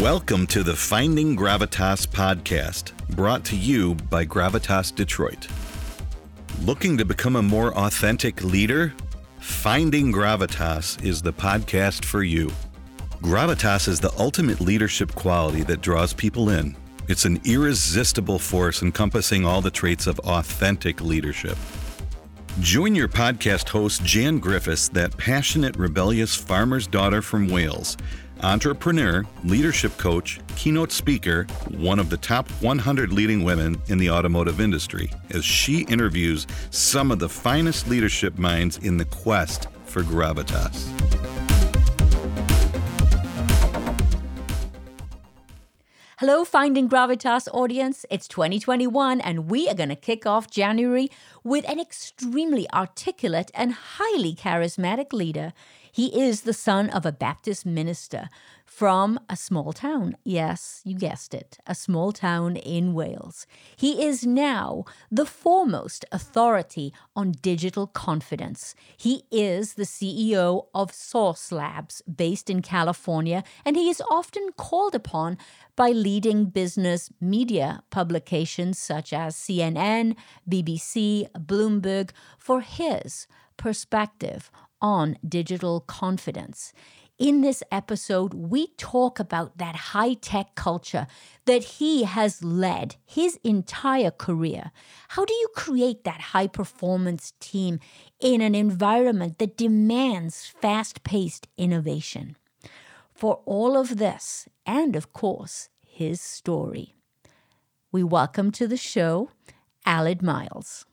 Welcome to the Finding Gravitas podcast, brought to you by Gravitas Detroit. Looking to become a more authentic leader? Finding Gravitas is the podcast for you. Gravitas is the ultimate leadership quality that draws people in. It's an irresistible force encompassing all the traits of authentic leadership. Join your podcast host, Jan Griffiths, that passionate, rebellious farmer's daughter from Wales entrepreneur, leadership coach, keynote speaker, one of the top 100 leading women in the automotive industry, as she interviews some of the finest leadership minds in the quest for gravitas. Hello, Finding Gravitas audience. It's 2021, and we are going to kick off January with an extremely articulate and highly charismatic leader. He is the son of a Baptist minister from a small town. Yes, you guessed it, a small town in Wales. He is now the foremost authority on digital confidence. He is the CEO of Sauce Labs, based in California, and he is often called upon by leading business media publications such as CNN, BBC, Bloomberg for his perspective on digital confidence. In this episode, we talk about that high tech culture that he has led his entire career. How do you create that high performance team in an environment that demands fast paced innovation? For all of this, and of course, his story, we welcome to the show Aled Miles.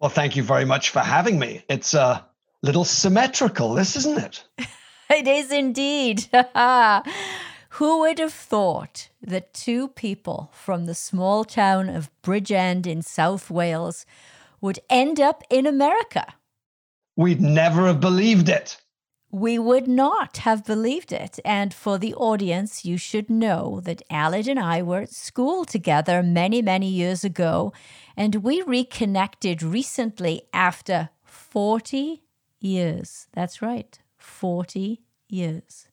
Well, thank you very much for having me. It's uh, little symmetrical, this isn't it? it is indeed. Who would have thought that two people from the small town of Bridgend in South Wales would end up in America? We'd never have believed it. We would not have believed it. And for the audience, you should know that Aled and I were at school together many, many years ago, and we reconnected recently after 40 years. That's right, 40 years.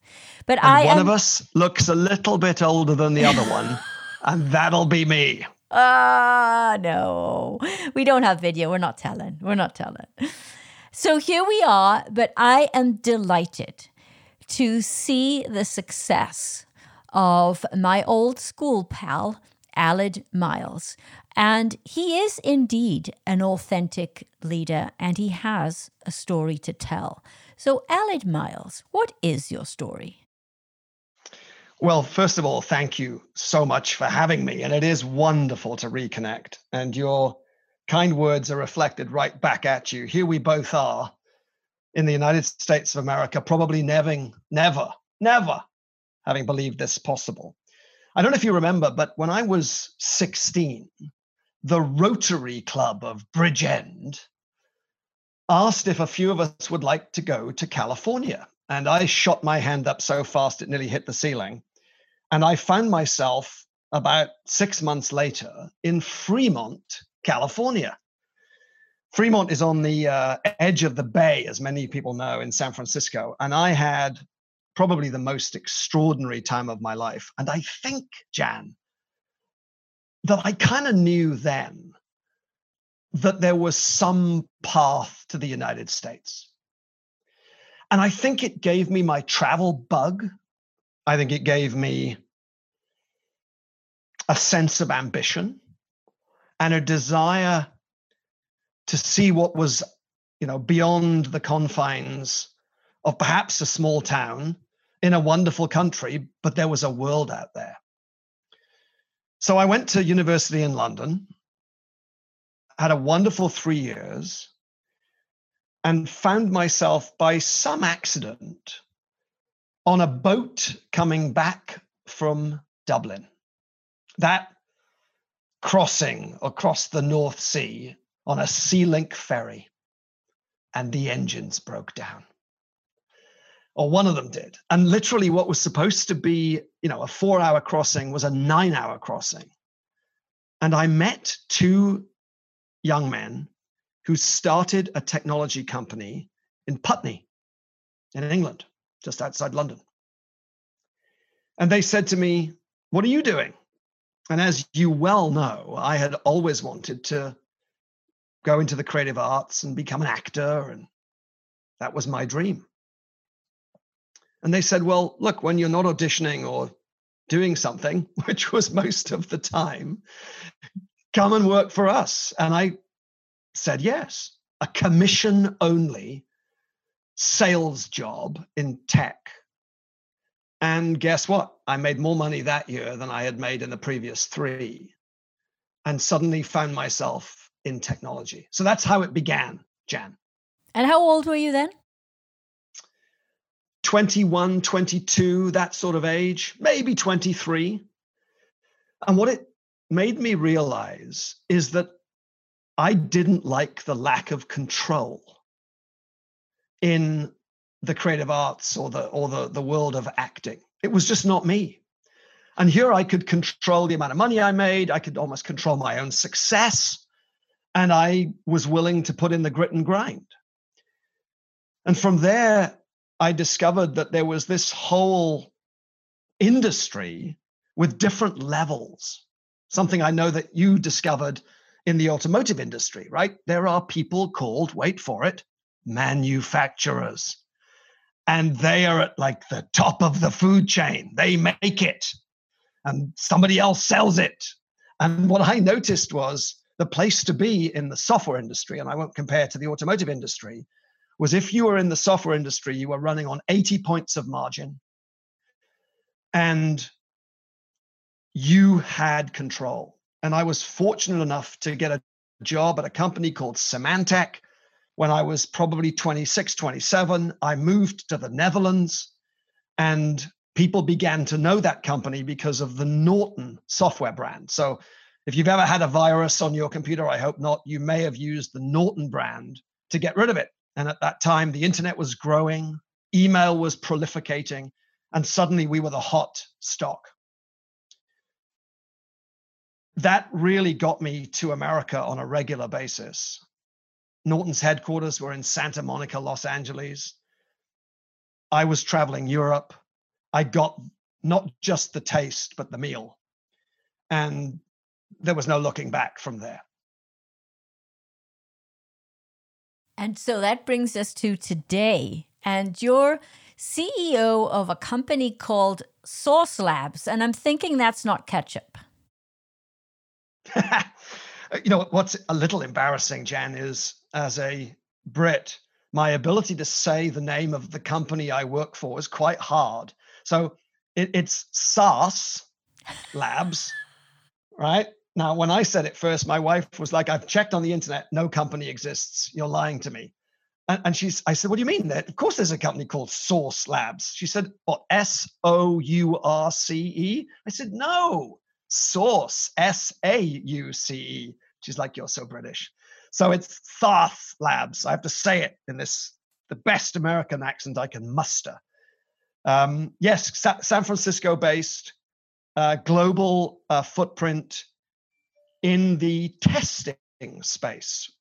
But and I one am... of us looks a little bit older than the other one, and that'll be me. Ah, uh, no. We don't have video. We're not telling. We're not telling. So here we are, but I am delighted to see the success of my old school pal, Aled Miles. And he is indeed an authentic leader and he has a story to tell. So, Aled Miles, what is your story? Well, first of all, thank you so much for having me. And it is wonderful to reconnect. And your kind words are reflected right back at you. Here we both are in the United States of America, probably never, never, never having believed this possible. I don't know if you remember, but when I was 16, the Rotary Club of Bridgend asked if a few of us would like to go to California. And I shot my hand up so fast it nearly hit the ceiling. And I found myself about six months later in Fremont, California. Fremont is on the uh, edge of the bay, as many people know, in San Francisco. And I had probably the most extraordinary time of my life. And I think, Jan, that I kind of knew then that there was some path to the United States. And I think it gave me my travel bug. I think it gave me a sense of ambition and a desire to see what was, you know, beyond the confines of perhaps a small town in a wonderful country, but there was a world out there. So I went to university in London, had a wonderful three years, and found myself by some accident on a boat coming back from Dublin. That crossing across the North Sea on a Sealink ferry, and the engines broke down or one of them did. And literally, what was supposed to be, you know, a four-hour crossing was a nine-hour crossing. And I met two young men who started a technology company in Putney, in England, just outside London. And they said to me, What are you doing? And as you well know, I had always wanted to go into the creative arts and become an actor. And that was my dream. And they said, Well, look, when you're not auditioning or doing something, which was most of the time, come and work for us. And I said yes, a commission only sales job in tech. And guess what? I made more money that year than I had made in the previous three, and suddenly found myself in technology. So that's how it began, Jan. And how old were you then? 21, 22, that sort of age, maybe 23. And what it made me realize is that I didn't like the lack of control in the creative arts or the or the, the world of acting. It was just not me. And here I could control the amount of money I made, I could almost control my own success, and I was willing to put in the grit and grind. And from there, I discovered that there was this whole industry with different levels. Something I know that you discovered in the automotive industry, right? There are people called, wait for it, manufacturers. And they are at like the top of the food chain. They make it and somebody else sells it. And what I noticed was the place to be in the software industry, and I won't compare to the automotive industry, was if you were in the software industry, you were running on 80 points of margin and you had control. And I was fortunate enough to get a job at a company called Symantec when I was probably 26, 27, I moved to the Netherlands and people began to know that company because of the Norton software brand. So if you've ever had a virus on your computer, I hope not, you may have used the Norton brand to get rid of it. And at that time, the internet was growing, email was prolificating, and suddenly we were the hot stock. That really got me to America on a regular basis. Norton's headquarters were in Santa Monica, Los Angeles. I was traveling Europe. I got not just the taste, but the meal. And there was no looking back from there. And so that brings us to today. And you're CEO of a company called Sauce Labs. And I'm thinking that's not ketchup. you know, what's a little embarrassing, Jan, is as a Brit, my ability to say the name of the company I work for is quite hard. So it, it's Sauce Labs, right? Now, when I said it first, my wife was like, I've checked on the internet, no company exists. You're lying to me. And, and she's, I said, what do you mean? That Of course, there's a company called Source Labs. She said, what, S O U R C E? I said, no, Source, S A U C E. She's like, you're so British. So it's Tharth Labs. I have to say it in this the best American accent I can muster. Um, yes, Sa- San Francisco based, uh, global uh, footprint in the testing space.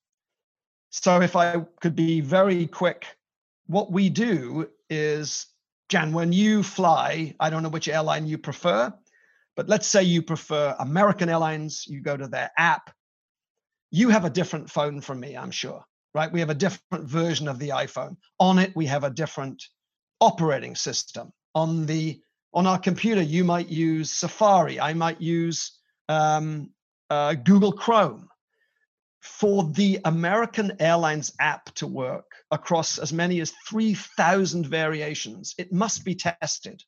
So if I could be very quick, what we do is, Jan, when you fly, I don't know which airline you prefer, but let's say you prefer American Airlines, you go to their app, you have a different phone from me, I'm sure, right? We have a different version of the iPhone. On it, we have a different operating system. On the on our computer, you might use Safari. I might use um, uh, Google Chrome. For the American Airlines app to work across as many as 3,000 variations, it must be tested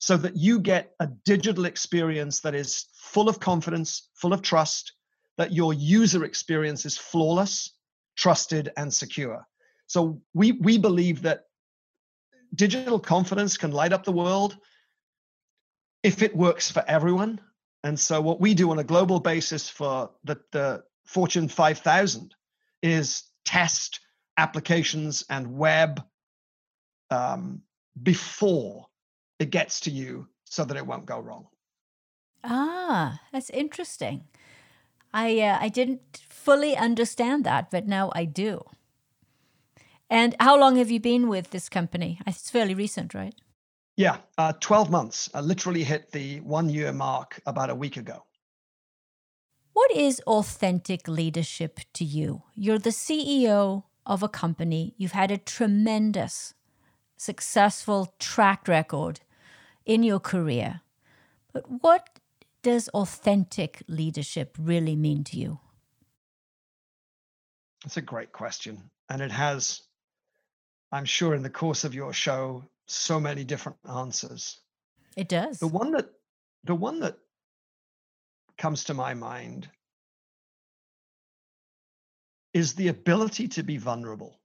so that you get a digital experience that is full of confidence, full of trust, that your user experience is flawless, trusted, and secure. So we we believe that digital confidence can light up the world if it works for everyone. And so what we do on a global basis for the, the Fortune 5000 is test applications and web um, before it gets to you so that it won't go wrong. Ah, that's interesting. I uh, I didn't fully understand that, but now I do. And how long have you been with this company? It's fairly recent, right? Yeah, uh, 12 months. I literally hit the one year mark about a week ago. What is authentic leadership to you? You're the CEO of a company, you've had a tremendous, successful track record in your career. But what does authentic leadership really mean to you? That's a great question. And it has, I'm sure, in the course of your show, so many different answers. It does. The one that the one that comes to my mind is the ability to be vulnerable.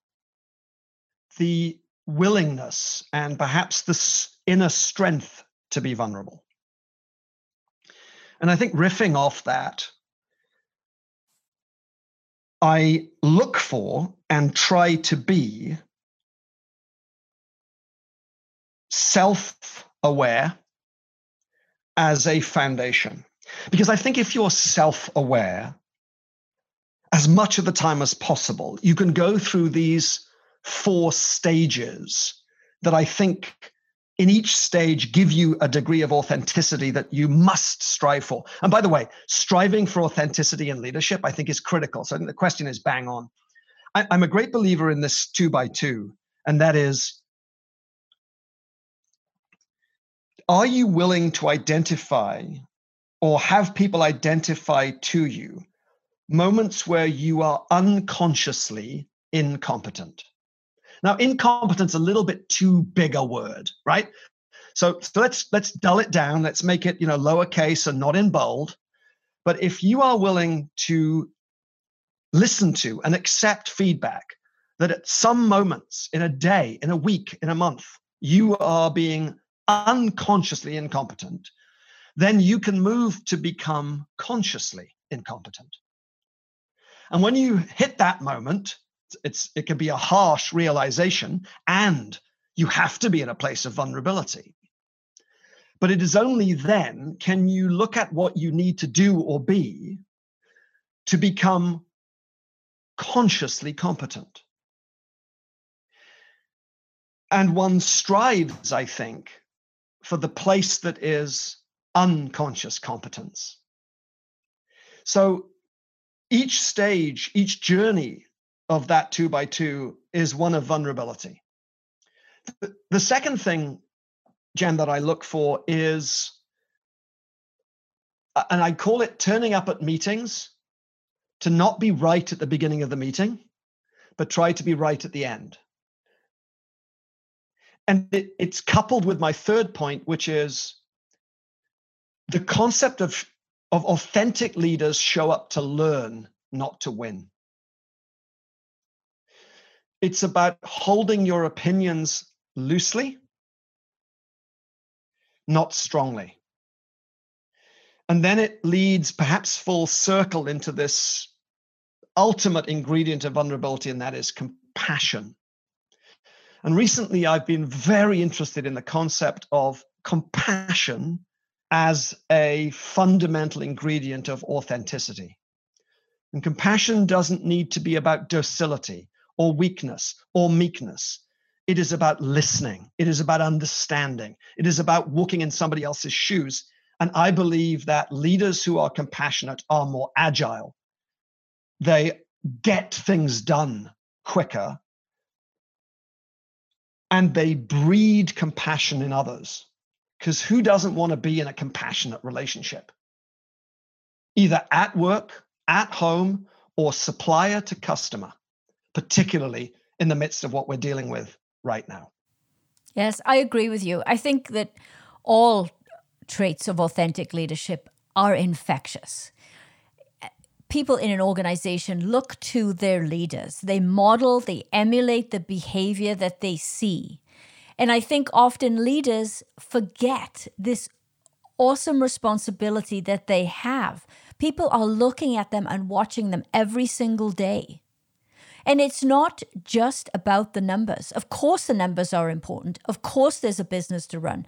The willingness and perhaps the inner strength to be vulnerable. And I think riffing off that, I look for and try to be self aware as a foundation. Because I think if you're self aware, as much of the time as possible, you can go through these four stages that I think in each stage give you a degree of authenticity that you must strive for. And by the way, striving for authenticity in leadership, I think, is critical. So I think the question is bang on. I, am a great believer in this two by two, and that is are you willing to identify or have people identify to you moments where you are unconsciously incompetent? Now, incompetence a little bit too big a word, right? So, so let's let's dull it down. Let's make it you know lowercase and not in bold. But if you are willing to listen to and accept feedback that at some moments in a day, in a week, in a month, you are being unconsciously incompetent, then you can move to become consciously incompetent. And when you hit that moment, it's it can be a harsh realization and you have to be in a place of vulnerability but it is only then can you look at what you need to do or be to become consciously competent and one strives i think for the place that is unconscious competence so each stage each journey of that two by two is one of vulnerability. The second thing, Jan, that I look for is, and I call it turning up at meetings to not be right at the beginning of the meeting, but try to be right at the end. And it, it's coupled with my third point, which is the concept of, of authentic leaders show up to learn, not to win. It's about holding your opinions loosely, not strongly. And then it leads perhaps full circle into this ultimate ingredient of vulnerability, and that is compassion. And recently, I've been very interested in the concept of compassion as a fundamental ingredient of authenticity. And compassion doesn't need to be about docility or weakness or meekness. It is about listening. It is about understanding. It is about walking in somebody else's shoes. And I believe that leaders who are compassionate are more agile. They get things done quicker and they breed compassion in others. Because who doesn't want to be in a compassionate relationship? Either at work, at home, or supplier to customer particularly in the midst of what we're dealing with right now. Yes, I agree with you. I think that all traits of authentic leadership are infectious. People in an organization look to their leaders. They model, they emulate the behavior that they see. And I think often leaders forget this awesome responsibility that they have. People are looking at them and watching them every single day. And it's not just about the numbers. Of course, the numbers are important. Of course, there's a business to run.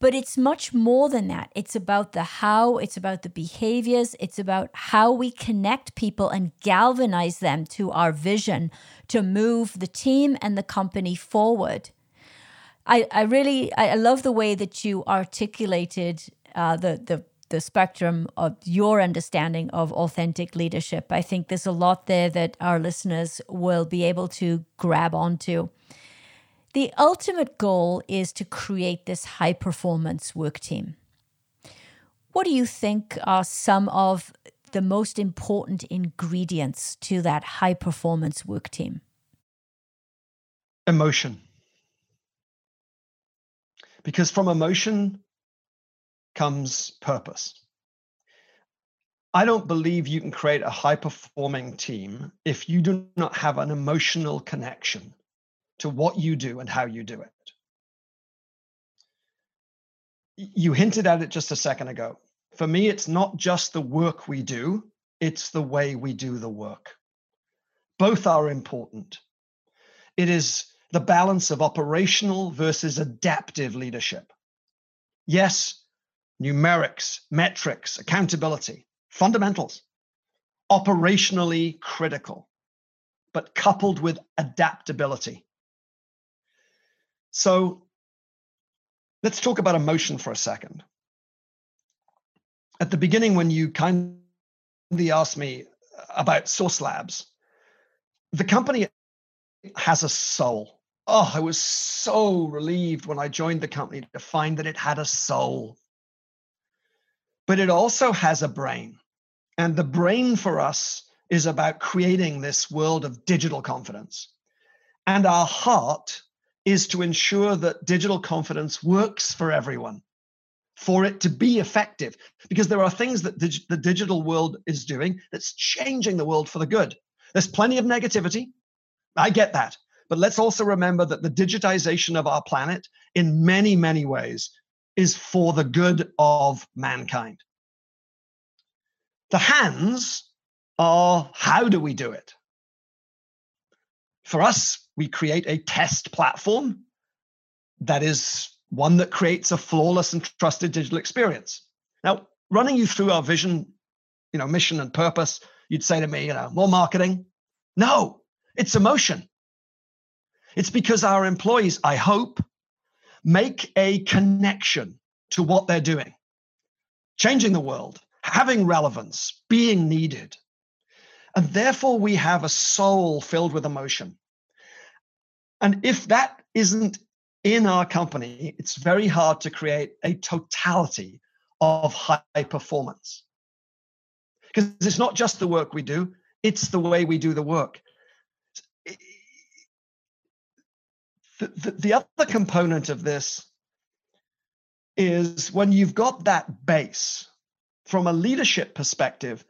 But it's much more than that. It's about the how, it's about the behaviors, it's about how we connect people and galvanize them to our vision to move the team and the company forward. I, I really I love the way that you articulated uh, the the the spectrum of your understanding of authentic leadership. I think there's a lot there that our listeners will be able to grab onto. The ultimate goal is to create this high performance work team. What do you think are some of the most important ingredients to that high performance work team? Emotion. Because from emotion comes purpose. I don't believe you can create a high performing team if you do not have an emotional connection to what you do and how you do it. You hinted at it just a second ago. For me, it's not just the work we do, it's the way we do the work. Both are important. It is the balance of operational versus adaptive leadership. Yes, numerics, metrics, accountability, fundamentals, operationally critical, but coupled with adaptability. So let's talk about emotion for a second. At the beginning, when you kindly asked me about Sauce Labs, the company has a soul. Oh, I was so relieved when I joined the company to find that it had a soul. But it also has a brain. And the brain for us is about creating this world of digital confidence. And our heart is to ensure that digital confidence works for everyone, for it to be effective. Because there are things that dig- the digital world is doing that's changing the world for the good. There's plenty of negativity. I get that. But let's also remember that the digitization of our planet, in many, many ways, is for the good of mankind. The hands are how do we do it? For us, we create a test platform that is one that creates a flawless and trusted digital experience. Now, running you through our vision, you know, mission and purpose, you'd say to me, you know, more marketing. No, it's emotion. It's because our employees, I hope, make a connection to what they're doing, changing the world, having relevance, being needed. And therefore, we have a soul filled with emotion. And if that isn't in our company, it's very hard to create a totality of high performance. Because it's not just the work we do, it's the way we do the work. The, the, the other component of this is when you've got that base from a leadership perspective,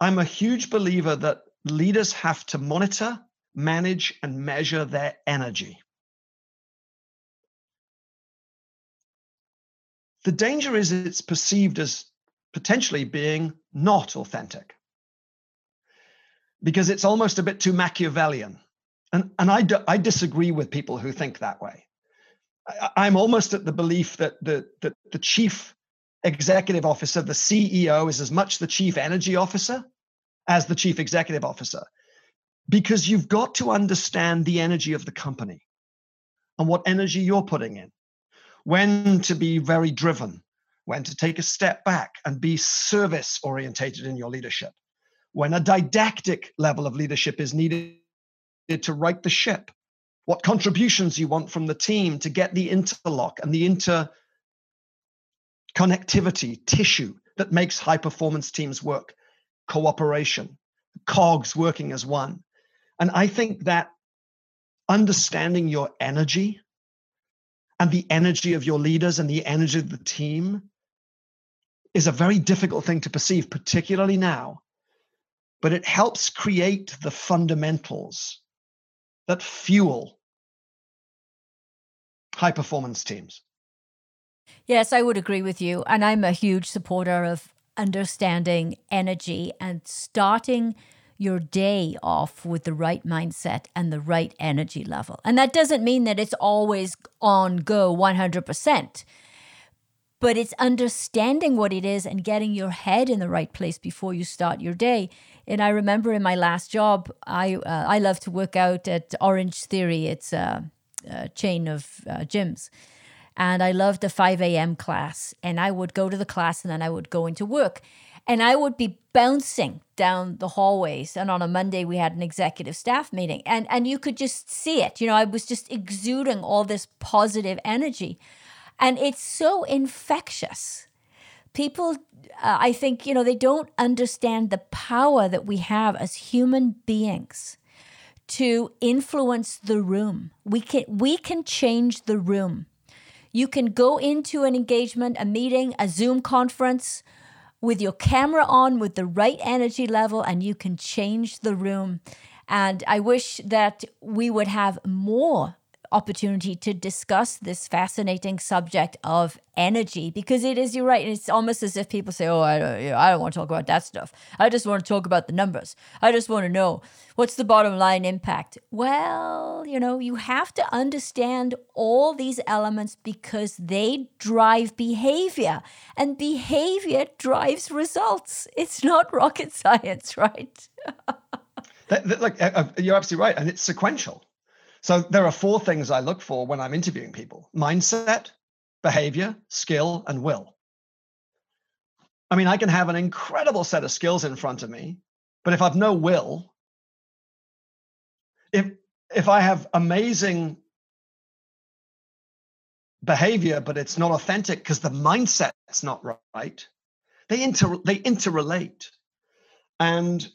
I'm a huge believer that leaders have to monitor, manage, and measure their energy. The danger is it's perceived as potentially being not authentic because it's almost a bit too Machiavellian. And, and I, do, I disagree with people who think that way. I, am almost at the belief that the, that the chief executive officer, the CEO, is as much the chief energy officer as the chief executive officer. Because you've got to understand the energy of the company and what energy you're putting in, when to be very driven, when to take a step back and be service orientated in your leadership, when a didactic level of leadership is needed to right the ship, what contributions you want from the team to get the interlock and the inter connectivity, tissue that makes high performance teams work, cooperation, cogs working as one. And I think that understanding your energy and the energy of your leaders and the energy of the team is a very difficult thing to perceive, particularly now. But it helps create the fundamentals that fuel high performance teams. Yes, I would agree with you. And I'm a huge supporter of understanding energy and starting your day off with the right mindset and the right energy level. And that doesn't mean that it's always on go 100%, but it's understanding what it is and getting your head in the right place before you start your day. And I remember in my last job, I uh, I love to work out at Orange Theory. It's a uh, chain of uh, gyms. And I loved the 5 a.m. class. And I would go to the class and then I would go into work. And I would be bouncing down the hallways. And on a Monday, we had an executive staff meeting. And, and you could just see it. You know, I was just exuding all this positive energy. And it's so infectious. People, uh, I think, you know, they don't understand the power that we have as human beings to influence the room. We can we can change the room. You can go into an engagement, a meeting, a Zoom conference with your camera on with the right energy level and you can change the room. And I wish that we would have more opportunity to discuss this fascinating subject of energy because it is you're right and it's almost as if people say oh I don't, I don't want to talk about that stuff. I just want to talk about the numbers. I just want to know what's the bottom line impact. Well you know you have to understand all these elements because they drive behavior and behavior drives results. It's not rocket science right? That, that, like uh, uh, you're absolutely right and it's sequential so there are four things I look for when I'm interviewing people mindset, behavior, skill, and will. I mean, I can have an incredible set of skills in front of me, but if I've no will, if if I have amazing behavior, but it's not authentic because the mindset's not right, they inter they interrelate. And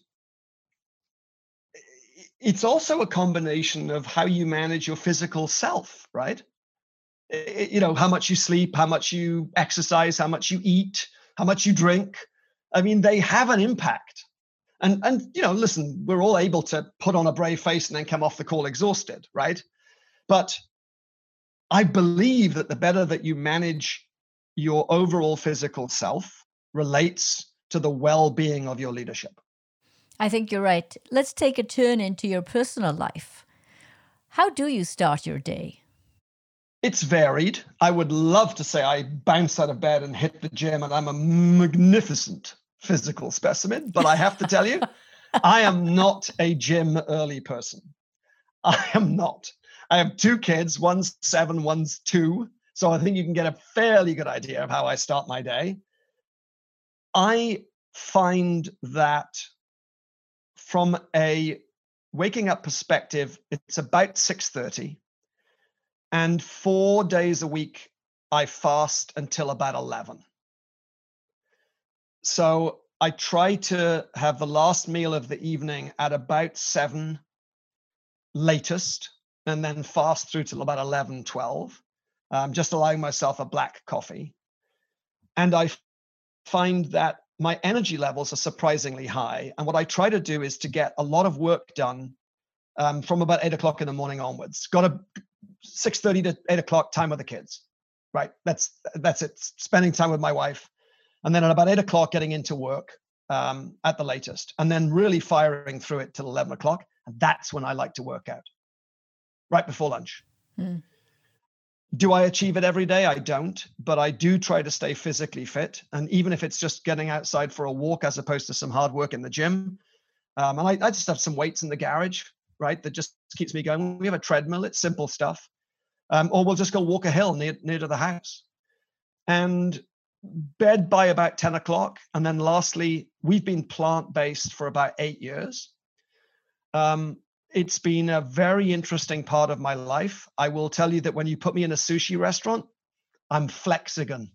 it's also a combination of how you manage your physical self, right? It, you know, how much you sleep, how much you exercise, how much you eat, how much you drink. I mean, they have an impact. And and you know, listen, we're all able to put on a brave face and then come off the call exhausted, right? But I believe that the better that you manage your overall physical self relates to the well-being of your leadership. I think you're right. Let's take a turn into your personal life. How do you start your day? It's varied. I would love to say I bounce out of bed and hit the gym and I'm a magnificent physical specimen, but I have to tell you, I am not a gym early person. I am not. I have two kids, one's seven, one's two. So I think you can get a fairly good idea of how I start my day. I find that from a waking up perspective, it's about 6:30. And four days a week, I fast until about 11. So I try to have the last meal of the evening at about seven latest, and then fast through till about 11, 12, um, just allowing myself a black coffee. And I find that my energy levels are surprisingly high. And what I try to do is to get a lot of work done um, from about eight o'clock in the morning onwards. Got a six thirty to eight o'clock time with the kids, right? That's that's it. Spending time with my wife, and then at about eight o'clock getting into work um, at the latest, and then really firing through it till eleven o'clock. And that's when I like to work out, right before lunch. Mm. Do I achieve it every day? I don't, but I do try to stay physically fit. And even if it's just getting outside for a walk as opposed to some hard work in the gym, um, and I, I just have some weights in the garage, right, that just keeps me going. We have a treadmill, it's simple stuff. Um, or we'll just go walk a hill near, near to the house. And bed by about 10 o'clock. And then lastly, we've been plant based for about eight years. Um, it's been a very interesting part of my life. I will tell you that when you put me in a sushi restaurant, I'm flexigan.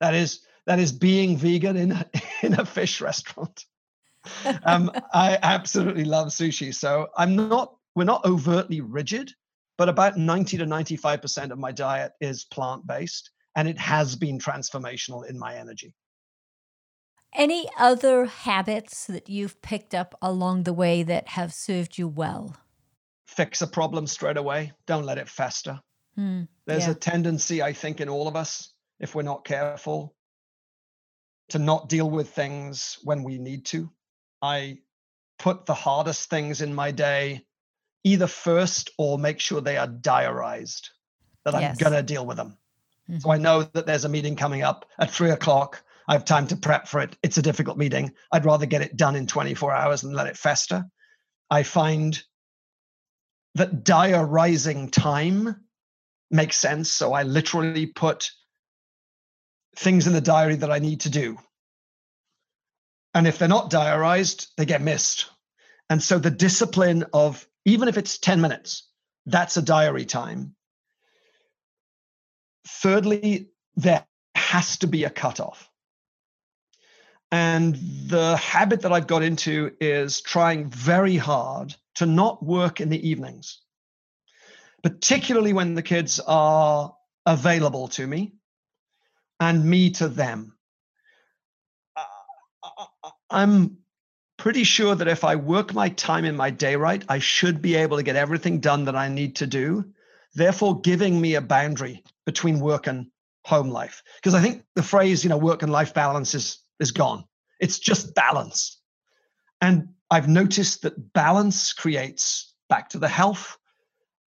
That is that is being vegan in a, in a fish restaurant. um, I absolutely love sushi. So I'm not we're not overtly rigid, but about 90 to 95% of my diet is plant-based and it has been transformational in my energy. Any other habits that you've picked up along the way that have served you well? Fix a problem straight away. Don't let it fester. Hmm, There's yeah. a tendency, I think, in all of us, if we're not careful, to not deal with things when we need to. I put the hardest things in my day either first or make sure they are diarized, that yes. I'm going to deal with them. Mm-hmm. So I know that there's a meeting coming up at three o'clock. I have time to prep for it. It's a difficult meeting. I'd rather get it done in 24 hours and let it fester. I find that diarizing time makes sense. So I literally put things in the diary that I need to do. And if they're not diarized, they get missed. And so the discipline of, even if it's 10 minutes, that's a diary time. Thirdly, there has to be a cutoff. And the habit that I've got into is trying very hard to not work in the evenings, particularly when the kids are available to me and me to them. Uh, uh, uh, I'm pretty sure that if I work my time in my day right, I should be able to get everything done that I need to do, therefore giving me a boundary between work and home life. Because I think the phrase, you know, work and life balance is is gone. It's just balance. And I've noticed that balance creates back to the health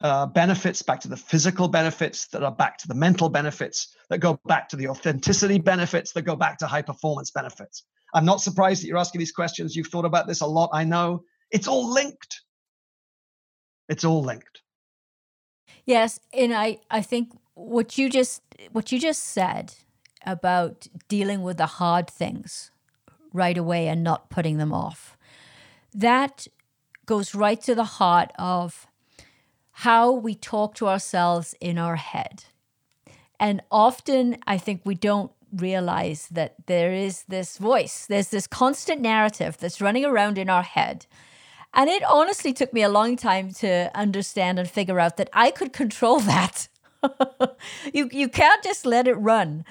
uh, benefits, back to the physical benefits that are back to the mental benefits, that go back to the authenticity benefits, that go back to high performance benefits. I'm not surprised that you're asking these questions. You've thought about this a lot. I know it's all linked. It's all linked. Yes, and I I think what you just what you just said about dealing with the hard things right away and not putting them off. That goes right to the heart of how we talk to ourselves in our head. And often I think we don't realize that there is this voice, there's this constant narrative that's running around in our head. And it honestly took me a long time to understand and figure out that I could control that. you, you can't just let it run,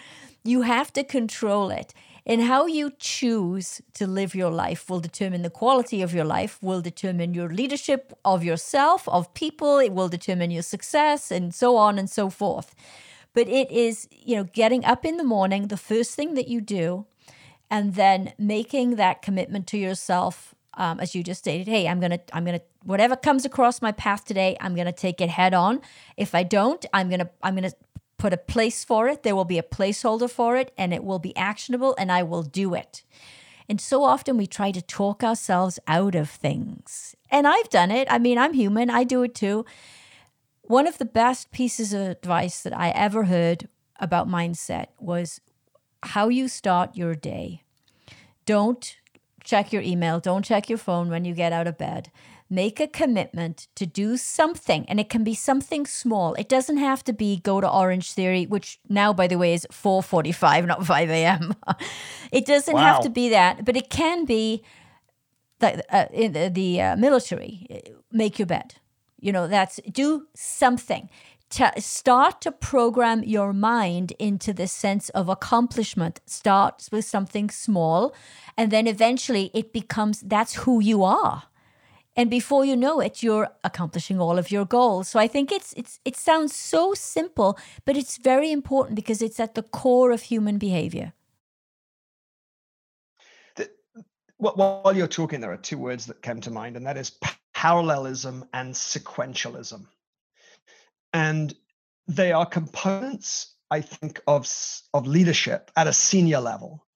you have to control it. And how you choose to live your life will determine the quality of your life, will determine your leadership of yourself, of people, it will determine your success, and so on and so forth. But it is, you know, getting up in the morning, the first thing that you do, and then making that commitment to yourself, um, as you just stated. Hey, I'm gonna, I'm gonna, whatever comes across my path today, I'm gonna take it head on. If I don't, I'm gonna, I'm gonna put a place for it. There will be a placeholder for it, and it will be actionable, and I will do it. And so often we try to talk ourselves out of things. And I've done it. I mean, I'm human, I do it too. One of the best pieces of advice that I ever heard about mindset was how you start your day. Don't check your email, don't check your phone when you get out of bed. Make a commitment to do something, and it can be something small. It doesn't have to be go to Orange Theory, which now, by the way, is 4:45, not 5 a.m. it doesn't wow. have to be that, but it can be the, uh, in the, the uh, military. Make your bed you know, that's do something. To start to program your mind into the sense of accomplishment. Starts with something small, and then eventually it becomes that's who you are. And before you know it, you're accomplishing all of your goals. So I think it's it's it sounds so simple, but it's very important because it's at the core of human behavior. while you're talking, there are two words that came to mind, and that is parallelism and sequentialism. And they are components, I think, of, of leadership at a senior level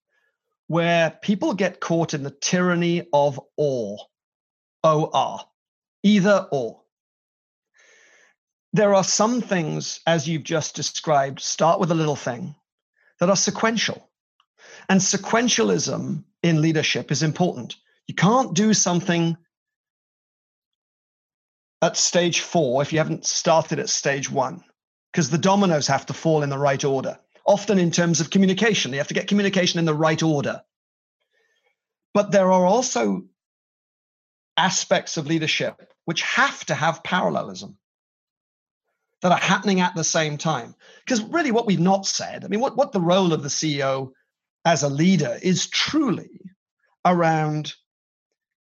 where people get caught in the tyranny of or, OR, either or. There are some things, as you've just described, start with a little thing that are sequential. And sequentialism in leadership is important. You can't do something at stage four if you haven't started at stage one, because the dominoes have to fall in the right order. Often, in terms of communication, you have to get communication in the right order. But there are also aspects of leadership which have to have parallelism that are happening at the same time. Because really, what we've not said, I mean, what, what the role of the CEO as a leader is truly around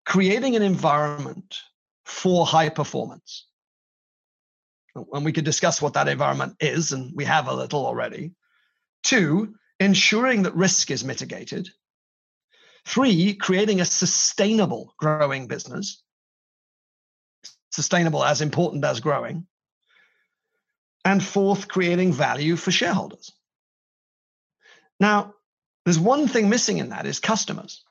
creating an environment for high performance. And we could discuss what that environment is, and we have a little already. Two, ensuring that risk is mitigated. Three, creating a sustainable growing business. Sustainable as important as growing. And fourth, creating value for shareholders. Now, there's one thing missing in that is customers.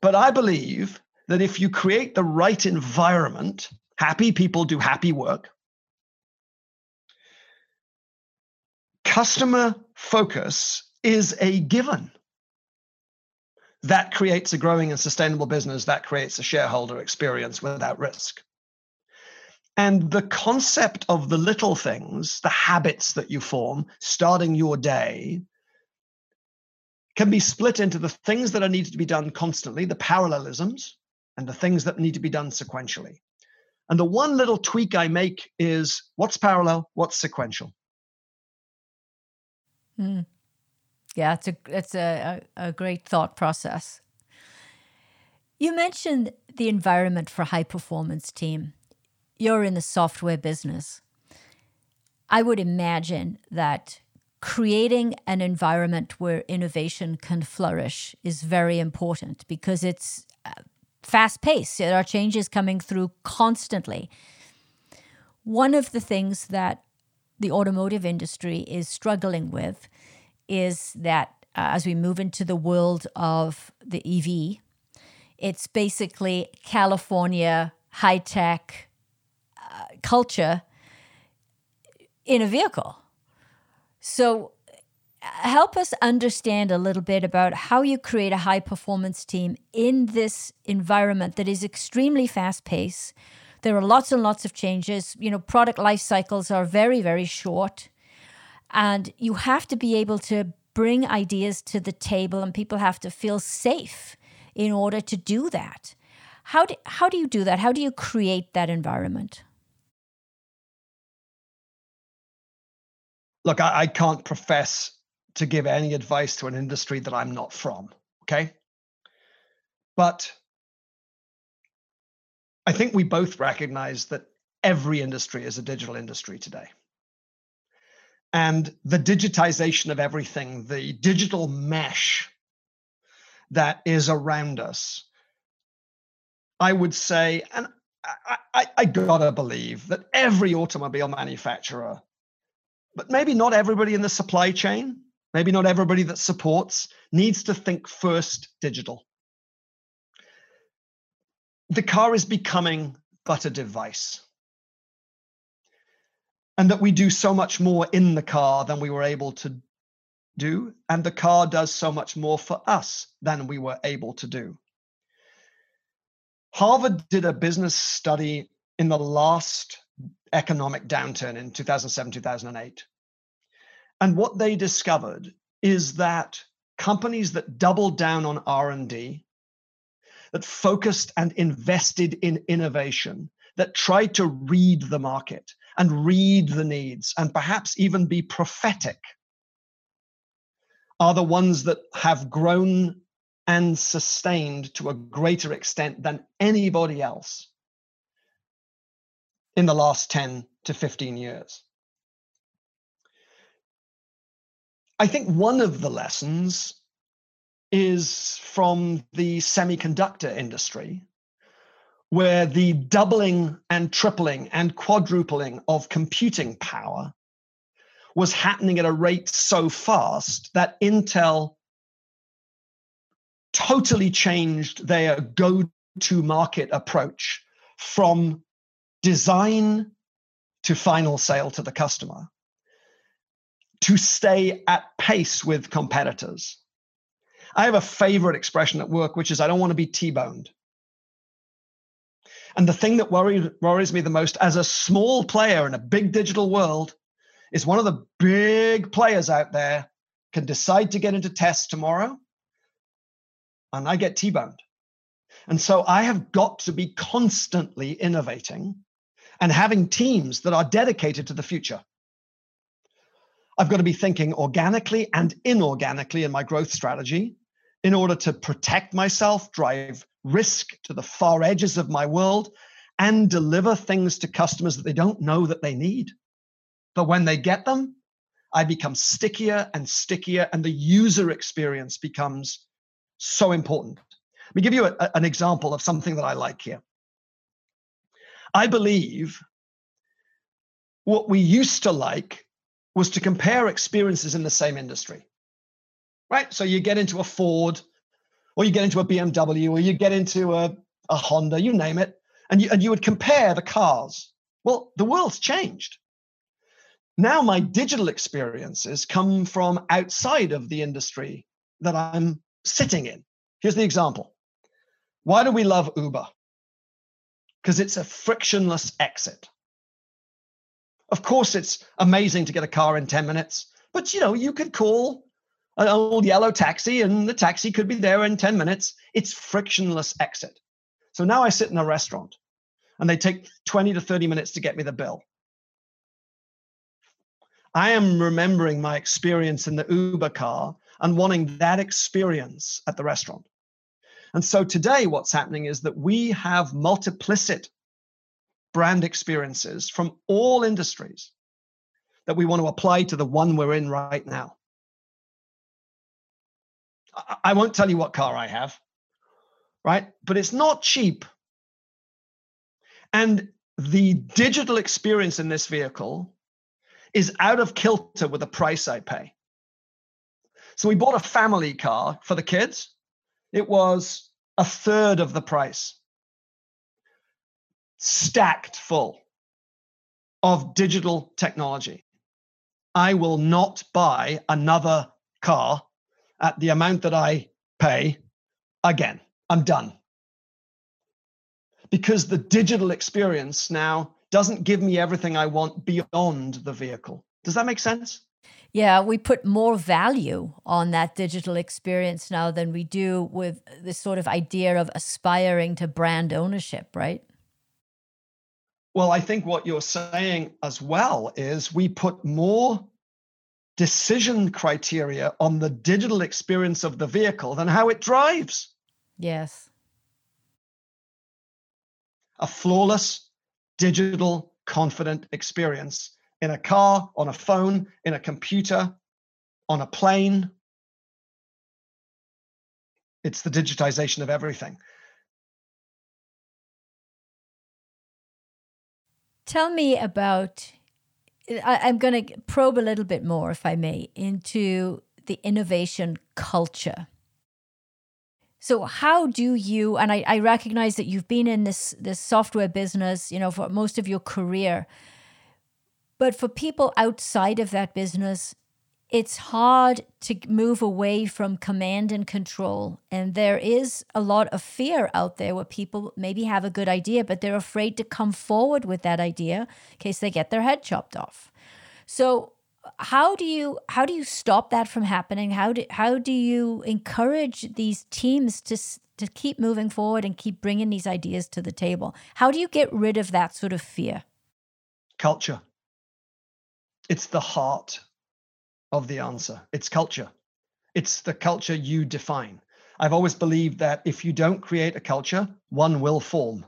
But I believe that if you create the right environment Happy people do happy work. Customer focus is a given. That creates a growing and sustainable business, that creates a shareholder experience without risk. And the concept of the little things, the habits that you form, starting your day, can be split into the things that are needed to be done constantly, the parallelisms, and the things that need to be done sequentially. And the one little tweak I make is what's parallel, what's sequential. Mm. Yeah, it's a it's a, a, a great thought process. You mentioned the environment for high performance team. You're in the software business. I would imagine that creating an environment where innovation can flourish is very important because it's uh, fast paced. There are changes coming through constantly. One of the things that the automotive industry is struggling with is that uh, as we move into the world of the EV, it's basically California high tech uh, culture in a vehicle. So, help us understand a little bit about how you create a high performance team in this environment that is extremely fast paced. There are lots and lots of changes. You know, product life cycles are very, very short. And you have to be able to bring ideas to the table, and people have to feel safe in order to do that. How do, how do you do that? How do you create that environment? look, I, I can't profess to give any advice to an industry that I'm not from. Okay. But I think we both recognize that every industry is a digital industry today. And the digitization of everything, the digital mesh that is around us, I would say, and I, I, I gotta believe that every automobile manufacturer but maybe not everybody in the supply chain, maybe not everybody that supports needs to think first digital. The car is becoming but a device. And that we do so much more in the car than we were able to do. And the car does so much more for us than we were able to do. Harvard did a business study in the last economic downturn in 2007 2008 and what they discovered is that companies that doubled down on r&d that focused and invested in innovation that tried to read the market and read the needs and perhaps even be prophetic are the ones that have grown and sustained to a greater extent than anybody else in the last 10 to 15 years. I think one of the lessons is from the semiconductor industry, where the doubling and tripling and quadrupling of computing power was happening at a rate so fast that Intel totally changed their go to market approach from design to final sale to the customer to stay at pace with competitors. I have a favorite expression at work, which is I don't want to be T boned. And the thing that worry, worries me the most as a small player in a big digital world is one of the big players out there can decide to get into tests tomorrow and I get T boned. And so I have got to be constantly innovating and having teams that are dedicated to the future. I've got to be thinking organically and inorganically in my growth strategy in order to protect myself, drive risk to the far edges of my world, and deliver things to customers that they don't know that they need. But when they get them, I become stickier and stickier, and the user experience becomes so important. Let me give you a, an example of something that I like here. I believe what we used to like was to compare experiences in the same industry. Right? So you get into a Ford, or you get into a BMW, or you get into a, a Honda, you name it. And you, and you would compare the cars. Well, the world's changed. Now my digital experiences come from outside of the industry that I'm sitting in. Here's the example. Why do we love Uber? Because it's a frictionless exit. Of course, it's amazing to get a car in 10 minutes, but you know, you could call an old yellow taxi and the taxi could be there in 10 minutes. It's frictionless exit. So now I sit in a restaurant and they take 20 to 30 minutes to get me the bill. I am remembering my experience in the Uber car and wanting that experience at the restaurant. And so today, what's happening is that we have multiplicit brand experiences from all industries that we want to apply to the one we're in right now. I won't tell you what car I have, right? But it's not cheap. And the digital experience in this vehicle is out of kilter with the price I pay. So we bought a family car for the kids. It was a third of the price, stacked full of digital technology. I will not buy another car at the amount that I pay again. I'm done. Because the digital experience now doesn't give me everything I want beyond the vehicle. Does that make sense? Yeah, we put more value on that digital experience now than we do with this sort of idea of aspiring to brand ownership, right? Well, I think what you're saying as well is we put more decision criteria on the digital experience of the vehicle than how it drives. Yes. A flawless, digital, confident experience in a car, on a phone, in a computer, on a plane. It's the digitization of everything. Tell me about. I, am going to probe a little bit more, if I may, into the innovation culture so how do you and I, I recognize that you've been in this this software business, you know, for most of your career. But for people outside of that business, it's hard to move away from command and control. And there is a lot of fear out there where people maybe have a good idea, but they're afraid to come forward with that idea in case they get their head chopped off. So how do you how do you stop that from happening? How do how do you encourage these teams to to keep moving forward and keep bringing these ideas to the table? How do you get rid of that sort of fear? Culture. It's the heart of the answer. It's culture. It's the culture you define. I've always believed that if you don't create a culture, one will form.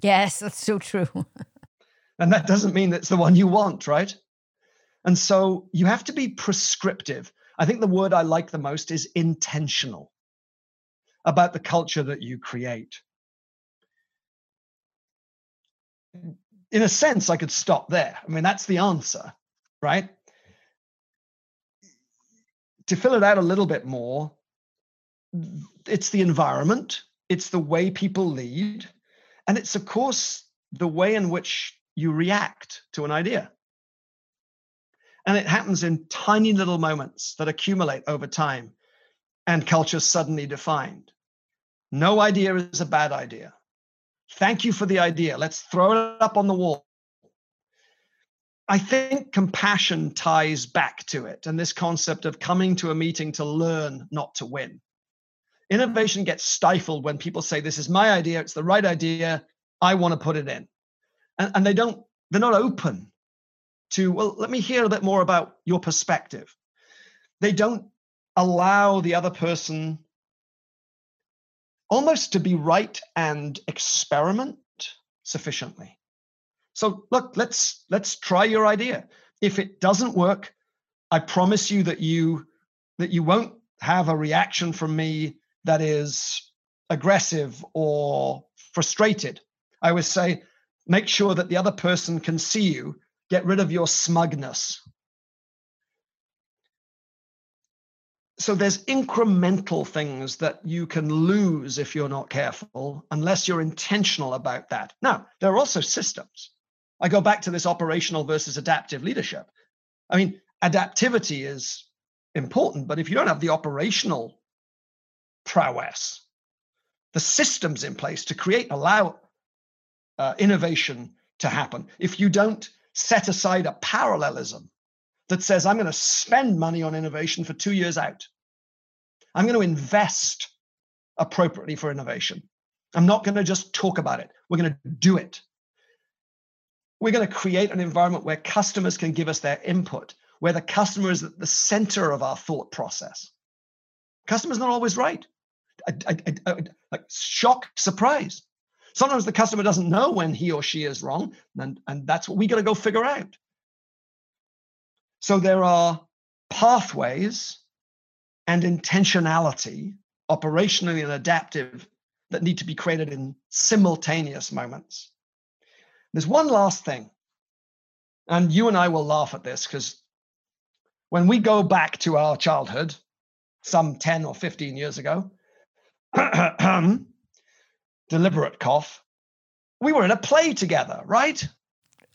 Yes, that's so true. and that doesn't mean it's the one you want, right? And so you have to be prescriptive. I think the word I like the most is intentional about the culture that you create. In a sense, I could stop there. I mean, that's the answer, right? To fill it out a little bit more, it's the environment, it's the way people lead, and it's, of course, the way in which you react to an idea. And it happens in tiny little moments that accumulate over time and culture suddenly defined. No idea is a bad idea. Thank you for the idea. Let's throw it up on the wall. I think compassion ties back to it and this concept of coming to a meeting to learn, not to win. Innovation gets stifled when people say, This is my idea, it's the right idea, I want to put it in. And, and they don't, they're not open to, well, let me hear a bit more about your perspective. They don't allow the other person almost to be right and experiment sufficiently. So look, let's let's try your idea. If it doesn't work, I promise you that you that you won't have a reaction from me that is aggressive or frustrated. I would say make sure that the other person can see you Get rid of your smugness. so there's incremental things that you can lose if you're not careful unless you're intentional about that now there are also systems i go back to this operational versus adaptive leadership i mean adaptivity is important but if you don't have the operational prowess the systems in place to create allow uh, innovation to happen if you don't set aside a parallelism that says, I'm going to spend money on innovation for two years out. I'm going to invest appropriately for innovation. I'm not going to just talk about it. We're going to do it. We're going to create an environment where customers can give us their input, where the customer is at the center of our thought process. Customer's not always right. like shock, surprise. Sometimes the customer doesn't know when he or she is wrong, and, and that's what we got to go figure out. So there are pathways and intentionality, operationally and adaptive, that need to be created in simultaneous moments. There's one last thing, and you and I will laugh at this because when we go back to our childhood, some 10 or 15 years ago, deliberate cough, we were in a play together, right?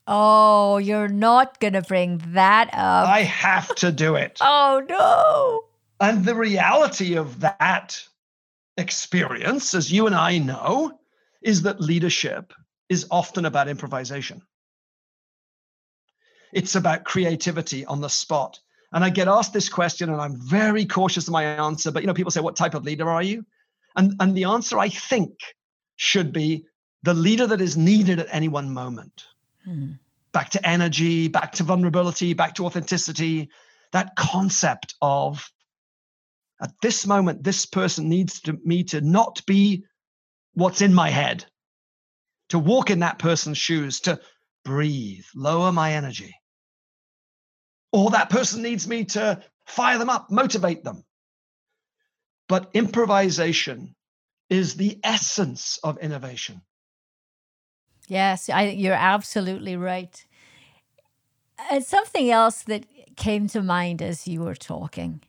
Oh, you're not going to bring that up. I have to do it. oh, no. And the reality of that experience, as you and I know, is that leadership is often about improvisation. It's about creativity on the spot. And I get asked this question, and I'm very cautious of my answer. But you know, people say, "What type of leader are you?" And and the answer I think should be the leader that is needed at any one moment. Hmm. Back to energy, back to vulnerability, back to authenticity. That concept of at this moment, this person needs to, me to not be what's in my head, to walk in that person's shoes, to breathe, lower my energy. Or that person needs me to fire them up, motivate them. But improvisation is the essence of innovation. Yes, I, you're absolutely right. And something else that came to mind as you were talking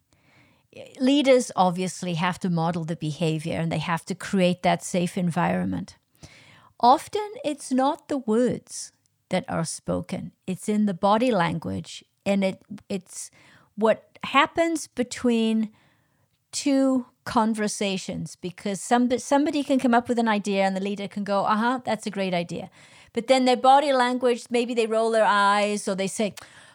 leaders obviously have to model the behavior and they have to create that safe environment. Often it's not the words that are spoken, it's in the body language and it it's what happens between two conversations because some, somebody can come up with an idea and the leader can go, uh huh, that's a great idea. But then their body language, maybe they roll their eyes or they say,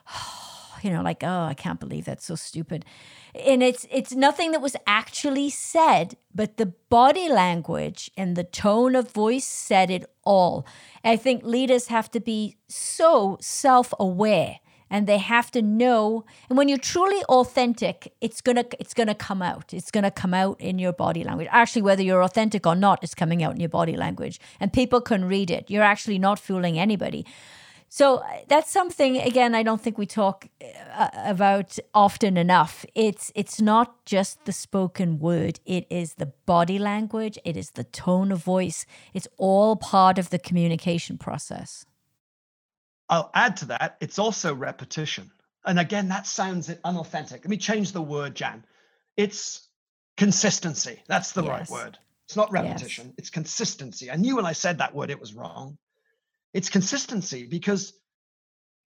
oh, you know, like, oh, I can't believe that's so stupid. And it's it's nothing that was actually said, but the body language and the tone of voice said it all. I think leaders have to be so self-aware and they have to know and when you're truly authentic it's going to it's going to come out it's going to come out in your body language actually whether you're authentic or not it's coming out in your body language and people can read it you're actually not fooling anybody so uh, that's something again I don't think we talk uh, about often enough it's it's not just the spoken word it is the body language it is the tone of voice it's all part of the communication process I'll add to that, it's also repetition. And again, that sounds unauthentic. Let me change the word, Jan. It's consistency. That's the yes. right word. It's not repetition, yes. it's consistency. I knew when I said that word, it was wrong. It's consistency because,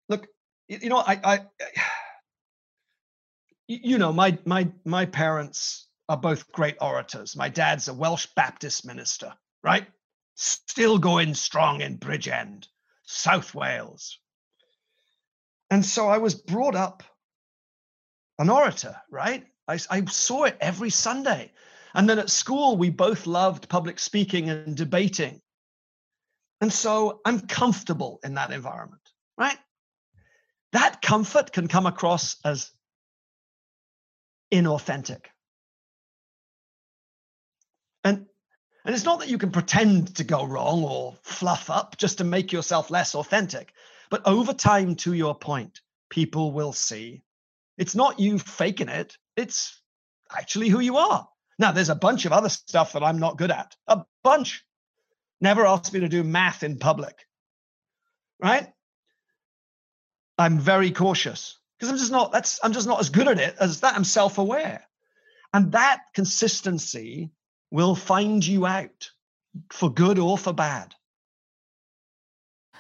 look, you know, I, I you know, my my my parents are both great orators. My dad's a Welsh Baptist minister, right? Still going strong in Bridgend. South Wales. And so I was brought up an orator, right? I, I saw it every Sunday. And then at school, we both loved public speaking and debating. And so I'm comfortable in that environment, right? That comfort can come across as inauthentic. And and it's not that you can pretend to go wrong or fluff up just to make yourself less authentic. But over time, to your point, people will see it's not you faking it, it's actually who you are. Now, there's a bunch of other stuff that I'm not good at, a bunch. Never ask me to do math in public, right? I'm very cautious because I'm just not, that's, I'm just not as good at it as that. I'm self aware. And that consistency will find you out for good or for bad.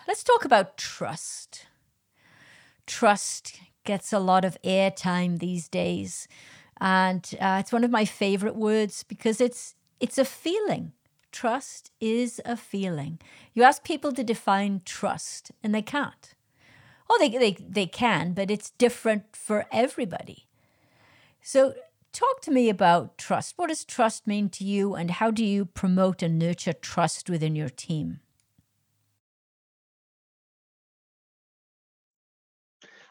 Let's talk about trust. Trust gets a lot of airtime these days. And uh, it's one of my favorite words because it's it's a feeling. Trust is a feeling. You ask people to define trust, and they can't. Oh, they, they, they can, but it's different for everybody. So, talk to me about trust. What does trust mean to you, and how do you promote and nurture trust within your team?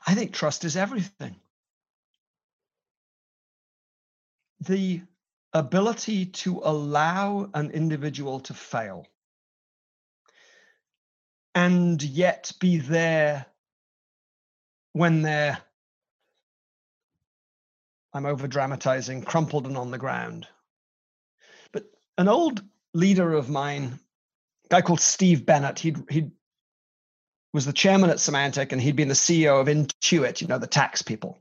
I think trust is everything. The ability to allow an individual to fail and yet be there when they're I'm over dramatizing, crumpled and on the ground. But an old leader of mine, a guy called Steve Bennett, he'd he'd was the chairman at Symantec and he'd been the CEO of Intuit, you know, the tax people.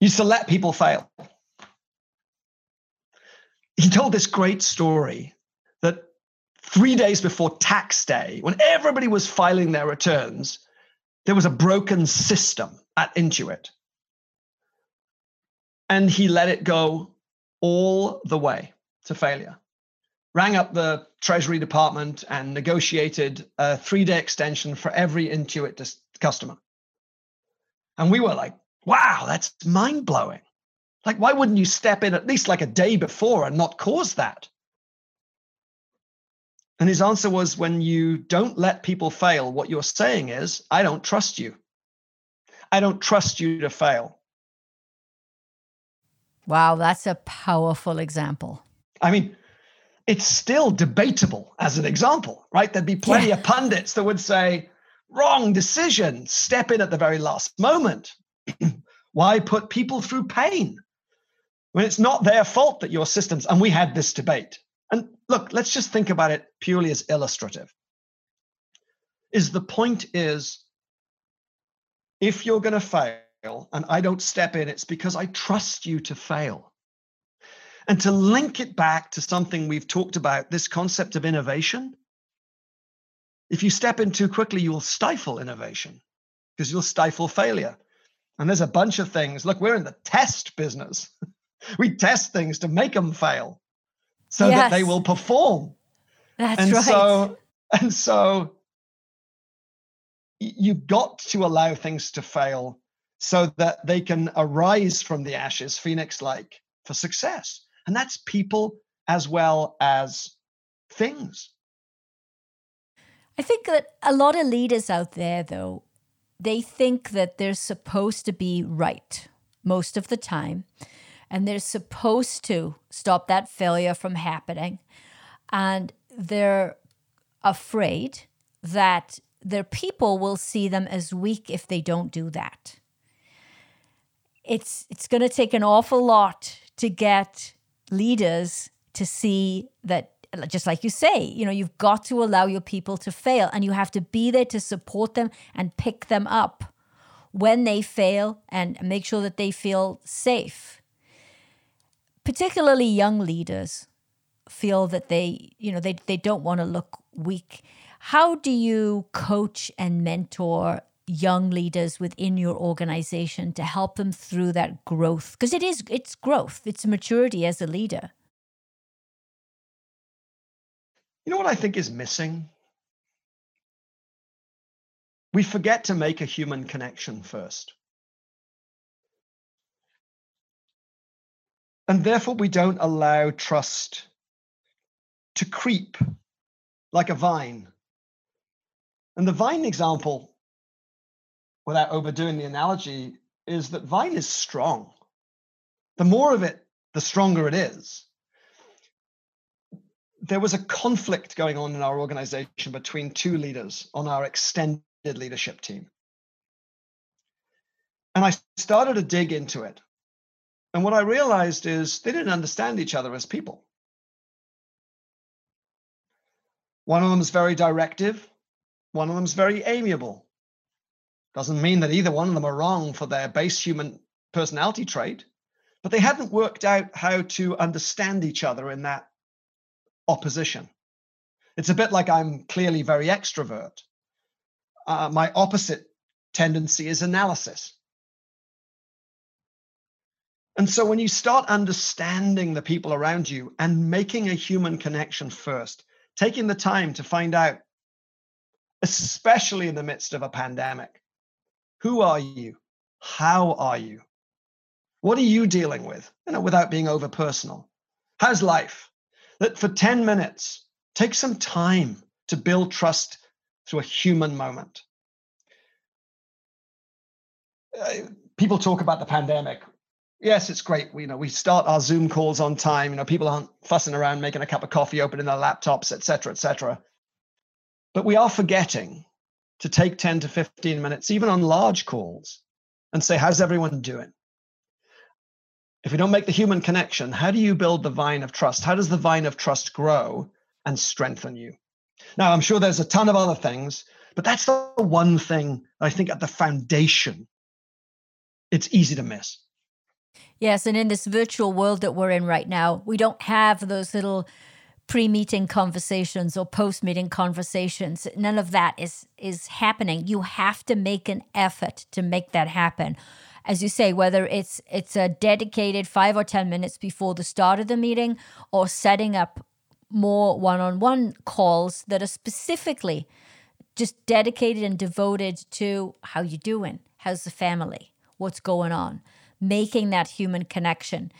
Used to let people fail. He told this great story that three days before tax day, when everybody was filing their returns, there was a broken system at Intuit. And he let it go all the way to failure rang up the Treasury Department and negotiated a three day extension for every Intuit customer. And we were like, wow, that's mind blowing. Like, why wouldn't you step in at least like a day before and not cause that? And his answer was when you don't let people fail, what you're saying is, I don't trust you. I don't trust you to fail. Wow, that's a powerful example. I mean, it's still debatable as an example, right? There'd be plenty yeah. of pundits that would say, wrong decision, step in at the very last moment. Why put people through pain when it's not their fault that your systems, and we had this debate. And look, let's just think about it purely as illustrative. Is the point is if you're going to fail and I don't step in, it's because I trust you to fail. And to link it back to something we've talked about, this concept of innovation, if you step in too quickly, you will stifle innovation because you'll stifle failure. And there's a bunch of things. Look, we're in the test business. we test things to make them fail so yes. that they will perform. That's and right. So, and so you've got to allow things to fail so that they can arise from the ashes, phoenix like, for success. And that's people as well as things. I think that a lot of leaders out there, though, they think that they're supposed to be right most of the time. And they're supposed to stop that failure from happening. And they're afraid that their people will see them as weak if they don't do that. It's, it's going to take an awful lot to get leaders to see that just like you say, you know, you've got to allow your people to fail and you have to be there to support them and pick them up when they fail and make sure that they feel safe. Particularly young leaders feel that they, you know, they, they don't want to look weak. How do you coach and mentor young leaders within your organization to help them through that growth? Because it is it's growth. It's maturity as a leader. You know what i think is missing? We forget to make a human connection first and therefore we don't allow trust to creep like a vine and the vine example without overdoing the analogy, is that Vine is strong. The more of it, the stronger it is. There was a conflict going on in our organization between two leaders on our extended leadership team. And I started to dig into it. And what I realized is they didn't understand each other as people. One of them is very directive, one of them is very amiable. Doesn't mean that either one of them are wrong for their base human personality trait, but they hadn't worked out how to understand each other in that opposition. It's a bit like I'm clearly very extrovert. Uh, my opposite tendency is analysis. And so when you start understanding the people around you and making a human connection first, taking the time to find out, especially in the midst of a pandemic, who are you? How are you? What are you dealing with? You know, without being over personal. How's life? That for 10 minutes, take some time to build trust through a human moment. Uh, people talk about the pandemic. Yes, it's great. We you know we start our Zoom calls on time. You know, people aren't fussing around making a cup of coffee, opening their laptops, etc., etc. But we are forgetting to take 10 to 15 minutes, even on large calls, and say, how's everyone doing? If we don't make the human connection, how do you build the vine of trust? How does the vine of trust grow and strengthen you? Now, I'm sure there's a ton of other things, but that's the one thing I think at the foundation, it's easy to miss. Yes, and in this virtual world that we're in right now, we don't have those little pre-meeting conversations or post-meeting conversations. None of that is is happening. You have to make an effort to make that happen. As you say, whether it's it's a dedicated 5 or 10 minutes before the start of the meeting or setting up more one-on-one calls that are specifically just dedicated and devoted to how you doing? How's the family? What's going on? Making that human connection.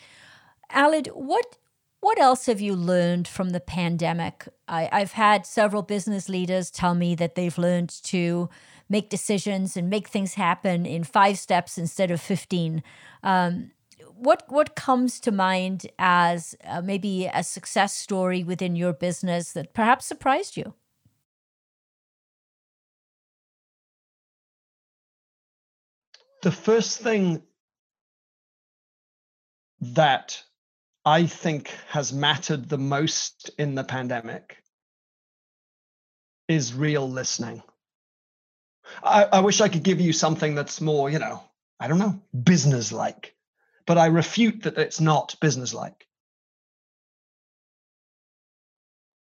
Aled, what what else have you learned from the pandemic? I, I've had several business leaders tell me that they've learned to make decisions and make things happen in five steps instead of 15. Um, what what comes to mind as uh, maybe a success story within your business that perhaps surprised you? The first thing that I think has mattered the most in the pandemic is real listening. I, I, wish I could give you something that's more, you know, I don't know, business like, but I refute that it's not business like.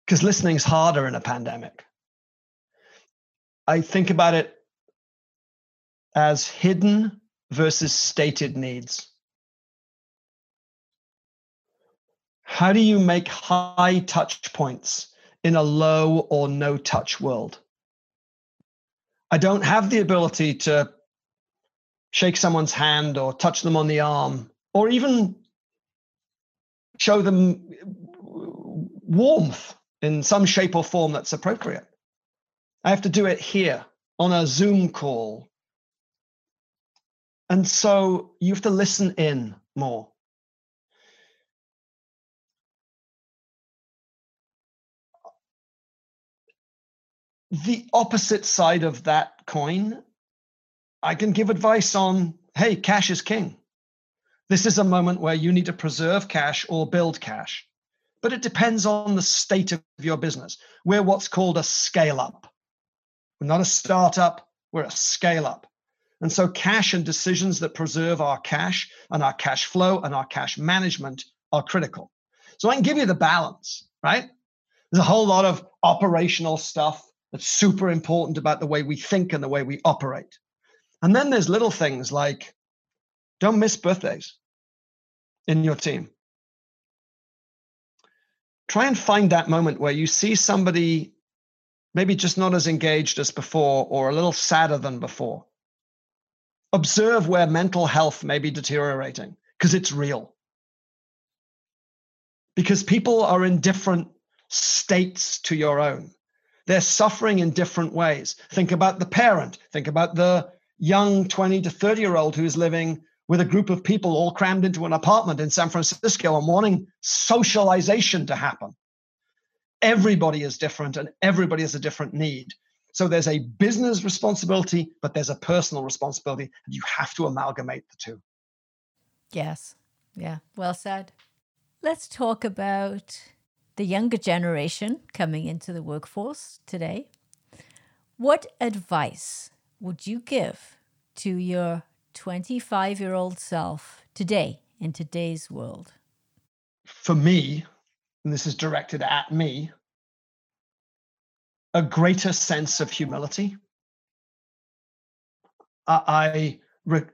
Because listening's harder in a pandemic. I think about it as hidden versus stated needs. How do you make high touch points in a low or no touch world? I don't have the ability to shake someone's hand or touch them on the arm or even show them warmth in some shape or form that's appropriate. I have to do it here on a Zoom call. And so you have to listen in more. The opposite side of that coin, I can give advice on hey, cash is king. This is a moment where you need to preserve cash or build cash. But it depends on the state of your business. We're what's called a scale up. We're not a startup, we're a scale up. And so, cash and decisions that preserve our cash and our cash flow and our cash management are critical. So, I can give you the balance, right? There's a whole lot of operational stuff that's super important about the way we think and the way we operate. And then there's little things like don't miss birthdays in your team. Try and find that moment where you see somebody maybe just not as engaged as before or a little sadder than before. Observe where mental health may be deteriorating because it's real. Because people are in different states to your own. They're suffering in different ways. Think about the parent, think about the young 20 to 30 year old who is living with a group of people all crammed into an apartment in San Francisco and wanting socialization to happen. Everybody is different and everybody has a different need. So there's a business responsibility, but there's a personal responsibility. And you have to amalgamate the two. Yes. Yeah. Well said. Let's talk about the younger generation coming into the workforce today, what advice would you give to your 25 year old self today in today's world? For me, and this is directed at me, a greater sense of humility. I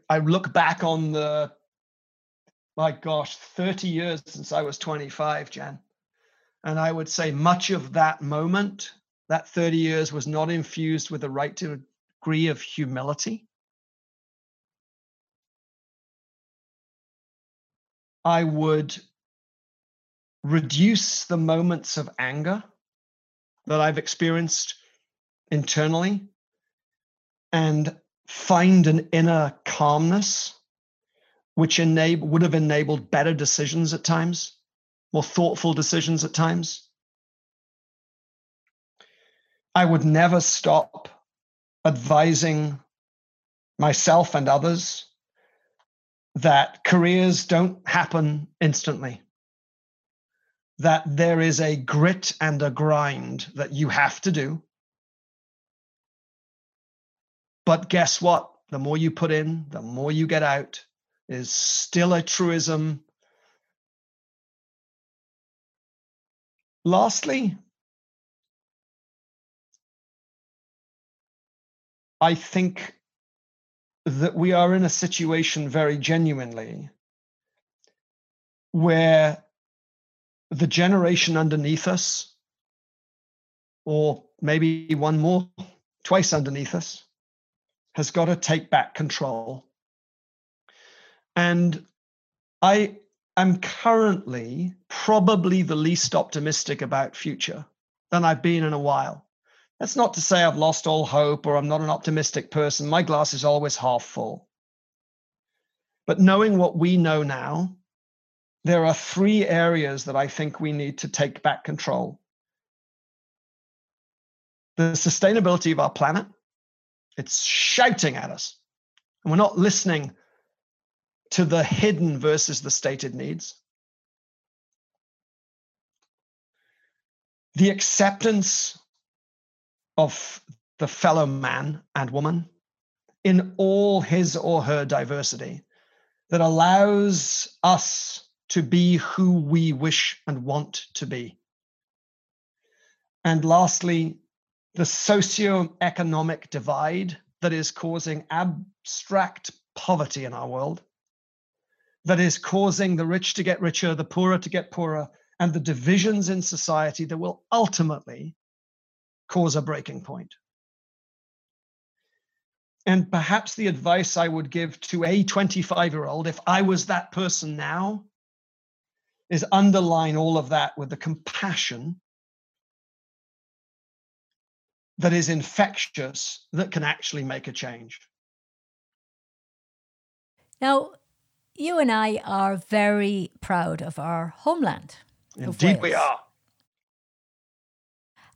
I look back on the my gosh, 30 years since I was 25, Jan. And I would say much of that moment, that 30 years, was not infused with the right degree of humility. I would reduce the moments of anger that I've experienced internally and find an inner calmness which enable, would have enabled better decisions at times, more thoughtful decisions at times. I would never stop advising myself and others that careers don't happen instantly, that there is a grit and a grind that you have to do. But guess what? The more you put in, the more you get out, is still a truism. Lastly, I think that we are in a situation very genuinely where the generation underneath us, or maybe one more, twice underneath us, has got to take back control. And I am currently probably the least optimistic about future than I've been in a while. That's not to say I've lost all hope or I'm not an optimistic person. My glass is always half full. But knowing what we know now, there are three areas that I think we need to take back control. The sustainability of our planet, it's shouting at us, and we're not listening to the hidden versus the stated needs. The acceptance of the fellow man and woman in all his or her diversity that allows us to be who we wish and want to be. And lastly, the socio-economic divide that is causing abstract poverty in our world, that is causing the rich to get richer, the poorer to get poorer, and the divisions in society that will ultimately cause a breaking point. And perhaps the advice I would give to a 25 year old, if I was that person now, is underline all of that with the compassion that is infectious that can actually make a change. Now, you and I are very proud of our homeland. Indeed, we are.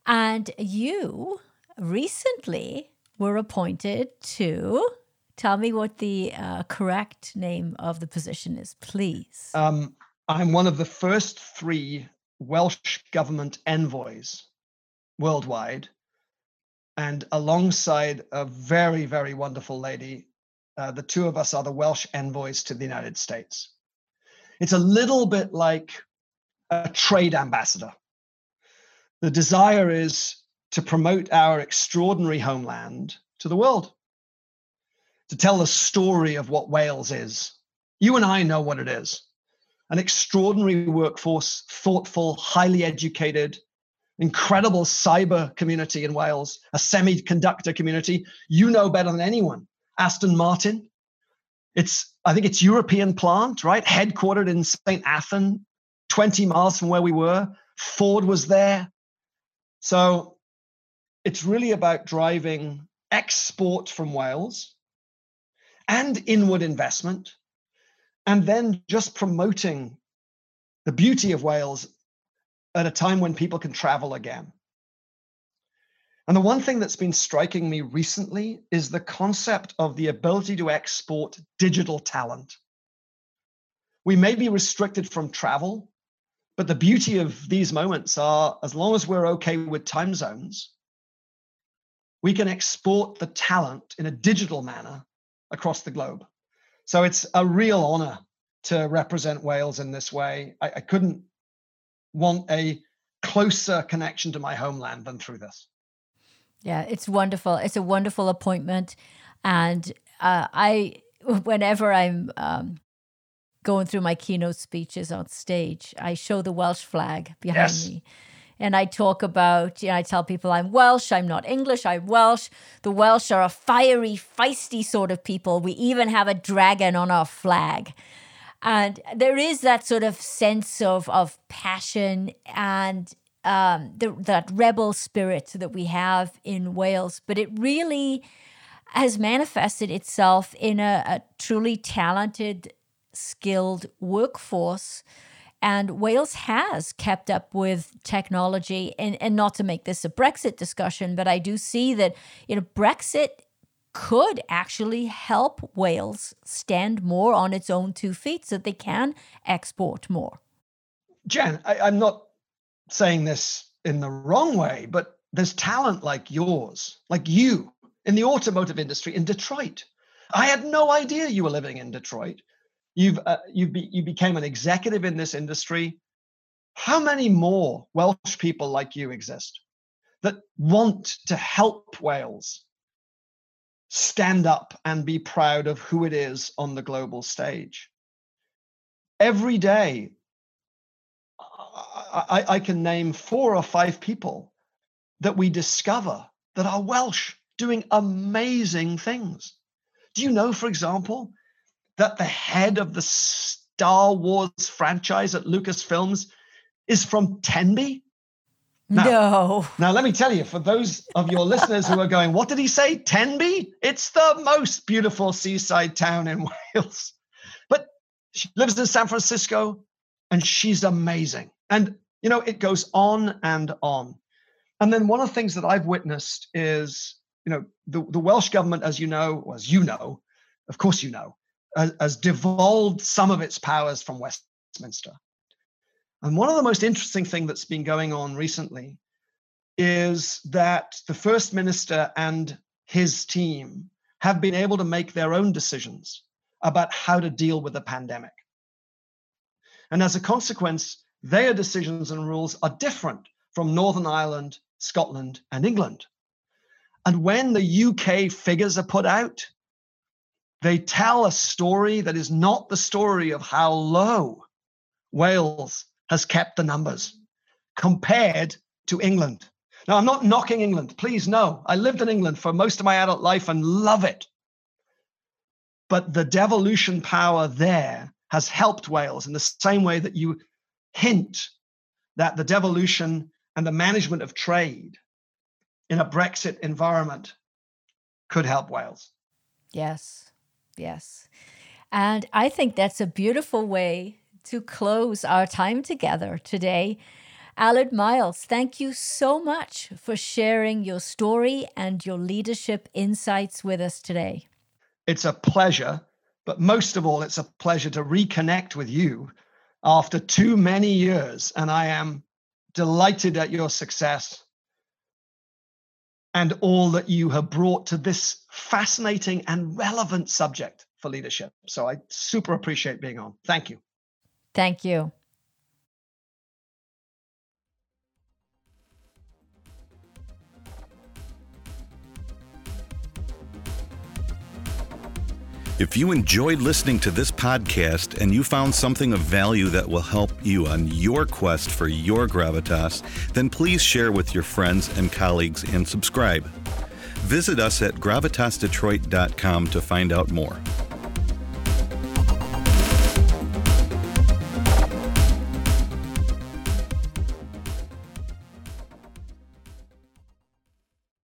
And you recently were appointed to tell me what the uh, correct name of the position is, please. Um, I'm one of the first three Welsh government envoys worldwide, and alongside a very, very wonderful lady, uh, the two of us are the Welsh envoys to the United States. It's a little bit like a trade ambassador. The desire is to promote our extraordinary homeland to the world, to tell the story of what Wales is. You and I know what it is an extraordinary workforce, thoughtful, highly educated, incredible cyber community in Wales, a semiconductor community. You know better than anyone. Aston Martin. It's, I think it's European plant, right? Headquartered in St. Athan, 20 miles from where we were. Ford was there. So it's really about driving export from Wales and inward investment, and then just promoting the beauty of Wales at a time when people can travel again. And the one thing that's been striking me recently is the concept of the ability to export digital talent. We may be restricted from travel, but the beauty of these moments are as long as we're okay with time zones, we can export the talent in a digital manner across the globe. So it's a real honor to represent Wales in this way. I, I couldn't want a closer connection to my homeland than through this. Yeah, it's wonderful. It's a wonderful appointment. And uh, I, whenever I'm um, going through my keynote speeches on stage, I show the Welsh flag behind yes. me. And I talk about, you know, I tell people I'm Welsh, I'm not English, I'm Welsh. The Welsh are a fiery, feisty sort of people. We even have a dragon on our flag. And there is that sort of sense of, of passion and um, the, that rebel spirit that we have in Wales, but it really has manifested itself in a, a truly talented skilled workforce. And Wales has kept up with technology, and, and not to make this a Brexit discussion, but I do see that you know Brexit could actually help Wales stand more on its own two feet so they can export more. Jan, I, I'm not saying this in the wrong way, but there's talent like yours, like you, in the automotive industry in Detroit. I had no idea you were living in Detroit. You've uh, you be, you became an executive in this industry. How many more Welsh people like you exist that want to help Wales stand up and be proud of who it is on the global stage? Every day, I, I can name four or five people that we discover that are Welsh doing amazing things. Do you know, for example, that the head of the Star Wars franchise at Lucasfilms is from Tenby? Now, no. Now, let me tell you, for those of your listeners who are going, what did he say? Tenby? It's the most beautiful seaside town in Wales. But she lives in San Francisco and she's amazing. And, you know, it goes on and on. And then one of the things that I've witnessed is, you know, the, the Welsh government, as you know, as you know, of course you know, has, has devolved some of its powers from Westminster. And one of the most interesting thing that's been going on recently is that the First Minister and his team have been able to make their own decisions about how to deal with the pandemic. And as a consequence, their decisions and rules are different from Northern Ireland, Scotland, and England. And when the UK figures are put out, they tell a story that is not the story of how low Wales has kept the numbers compared to England. Now, I'm not knocking England. Please, no. I lived in England for most of my adult life and love it. But the devolution power there has helped Wales in the same way that you hint that the devolution and the management of trade in a Brexit environment could help Wales. Yes. Yes. And I think that's a beautiful way to close our time together today. Aled Miles, thank you so much for sharing your story and your leadership insights with us today. It's a pleasure, but most of all, it's a pleasure to reconnect with you after too many years. And I am delighted at your success and all that you have brought to this fascinating and relevant subject for leadership. So I super appreciate being on. Thank you. Thank you. If you enjoyed listening to this podcast and you found something of value that will help you on your quest for your gravitas, then please share with your friends and colleagues and subscribe. Visit us at gravitasdetroit.com to find out more.